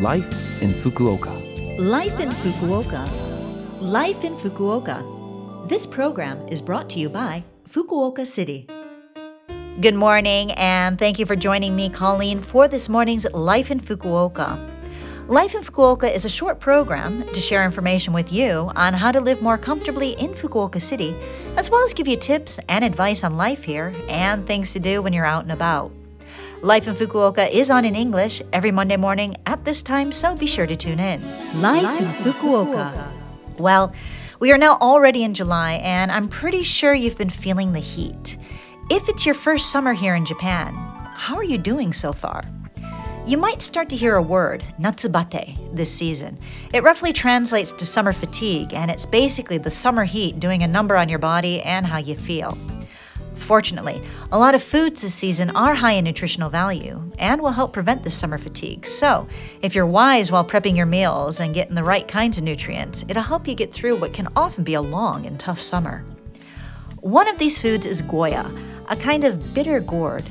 Life in Fukuoka. Life in Fukuoka. Life in Fukuoka. This program is brought to you by Fukuoka City. Good morning, and thank you for joining me, Colleen, for this morning's Life in Fukuoka. Life in Fukuoka is a short program to share information with you on how to live more comfortably in Fukuoka City, as well as give you tips and advice on life here and things to do when you're out and about. Life in Fukuoka is on in English every Monday morning at this time, so be sure to tune in. Life, in Fukuoka. Well, we are now already in July, and I'm pretty sure you've been feeling the heat. If it's your first summer here in Japan, how are you doing so far? You might start to hear a word, natsubate, this season. It roughly translates to summer fatigue, and it's basically the summer heat doing a number on your body and how you feel. Fortunately, a lot of foods this season are high in nutritional value and will help prevent this summer fatigue. So, if you're wise while prepping your meals and getting the right kinds of nutrients, it'll help you get through what can often be a long and tough summer. One of these foods is goya, a kind of bitter gourd.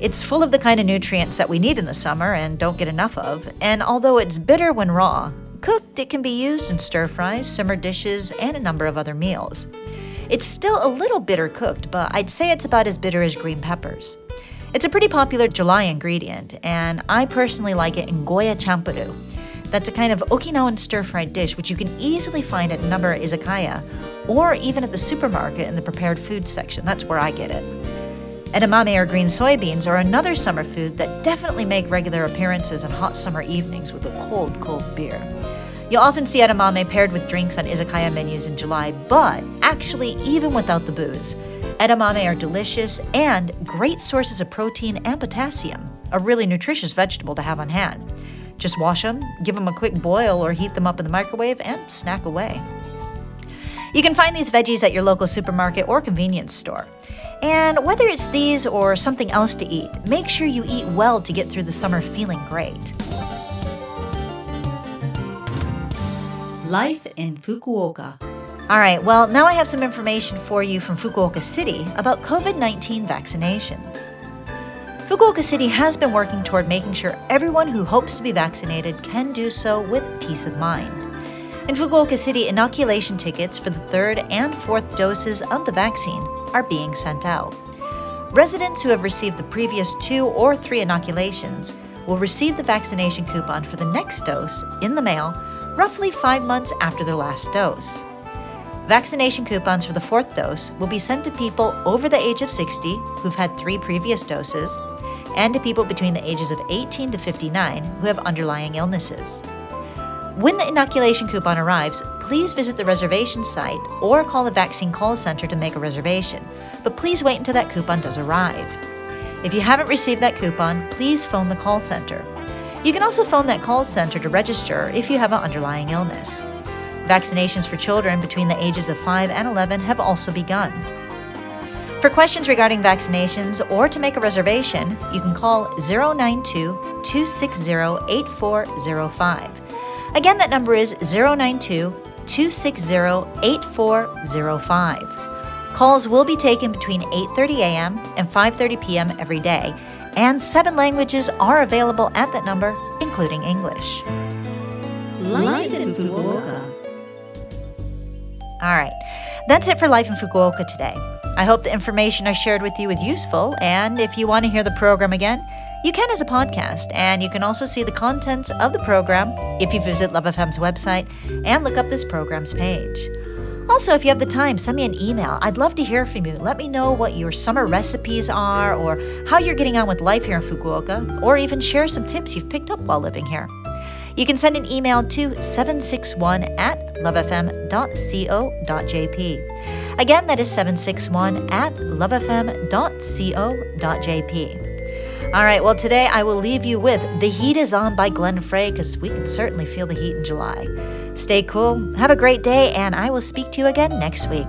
It's full of the kind of nutrients that we need in the summer and don't get enough of, and although it's bitter when raw, cooked it can be used in stir fries, simmered dishes, and a number of other meals. It's still a little bitter cooked, but I'd say it's about as bitter as green peppers. It's a pretty popular July ingredient, and I personally like it in goya champuru. That's a kind of Okinawan stir fried dish which you can easily find at number izakaya or even at the supermarket in the prepared food section. That's where I get it. Edamame or green soybeans are another summer food that definitely make regular appearances on hot summer evenings with a cold, cold beer. You'll often see edamame paired with drinks on izakaya menus in July, but actually, even without the booze, edamame are delicious and great sources of protein and potassium, a really nutritious vegetable to have on hand. Just wash them, give them a quick boil, or heat them up in the microwave, and snack away. You can find these veggies at your local supermarket or convenience store. And whether it's these or something else to eat, make sure you eat well to get through the summer feeling great. Life in Fukuoka. All right, well, now I have some information for you from Fukuoka City about COVID 19 vaccinations. Fukuoka City has been working toward making sure everyone who hopes to be vaccinated can do so with peace of mind. In Fukuoka City, inoculation tickets for the third and fourth doses of the vaccine are being sent out. Residents who have received the previous two or three inoculations will receive the vaccination coupon for the next dose in the mail roughly five months after their last dose. Vaccination coupons for the fourth dose will be sent to people over the age of 60 who've had three previous doses, and to people between the ages of 18 to 59 who have underlying illnesses. When the inoculation coupon arrives, please visit the reservation site or call the vaccine call center to make a reservation, but please wait until that coupon does arrive. If you haven't received that coupon, please phone the call center. You can also phone that call center to register if you have an underlying illness. Vaccinations for children between the ages of 5 and 11 have also begun. For questions regarding vaccinations or to make a reservation, you can call 092 260 8405. Again, that number is 092 260 8405. Calls will be taken between 8:30 a.m. and 5:30 p.m. every day, and seven languages are available at that number, including English. Life in Fukuoka. All right. That's it for Life in Fukuoka today. I hope the information I shared with you was useful, and if you want to hear the program again, you can as a podcast, and you can also see the contents of the program if you visit Love FM's website and look up this program's page. Also, if you have the time, send me an email. I'd love to hear from you. Let me know what your summer recipes are, or how you're getting on with life here in Fukuoka, or even share some tips you've picked up while living here. You can send an email to 761 at lovefm.co.jp. Again, that is 761 at lovefm.co.jp. All right, well, today I will leave you with The Heat is On by Glenn Frey because we can certainly feel the heat in July. Stay cool, have a great day, and I will speak to you again next week.